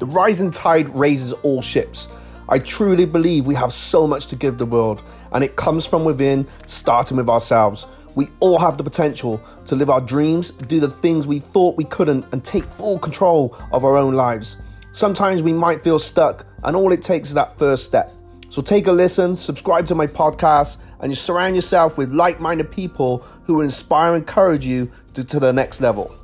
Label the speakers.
Speaker 1: The rising tide raises all ships. I truly believe we have so much to give the world, and it comes from within, starting with ourselves. We all have the potential to live our dreams, do the things we thought we couldn't, and take full control of our own lives. Sometimes we might feel stuck, and all it takes is that first step. So take a listen, subscribe to my podcast, and you surround yourself with like minded people who will inspire and encourage you to, to the next level.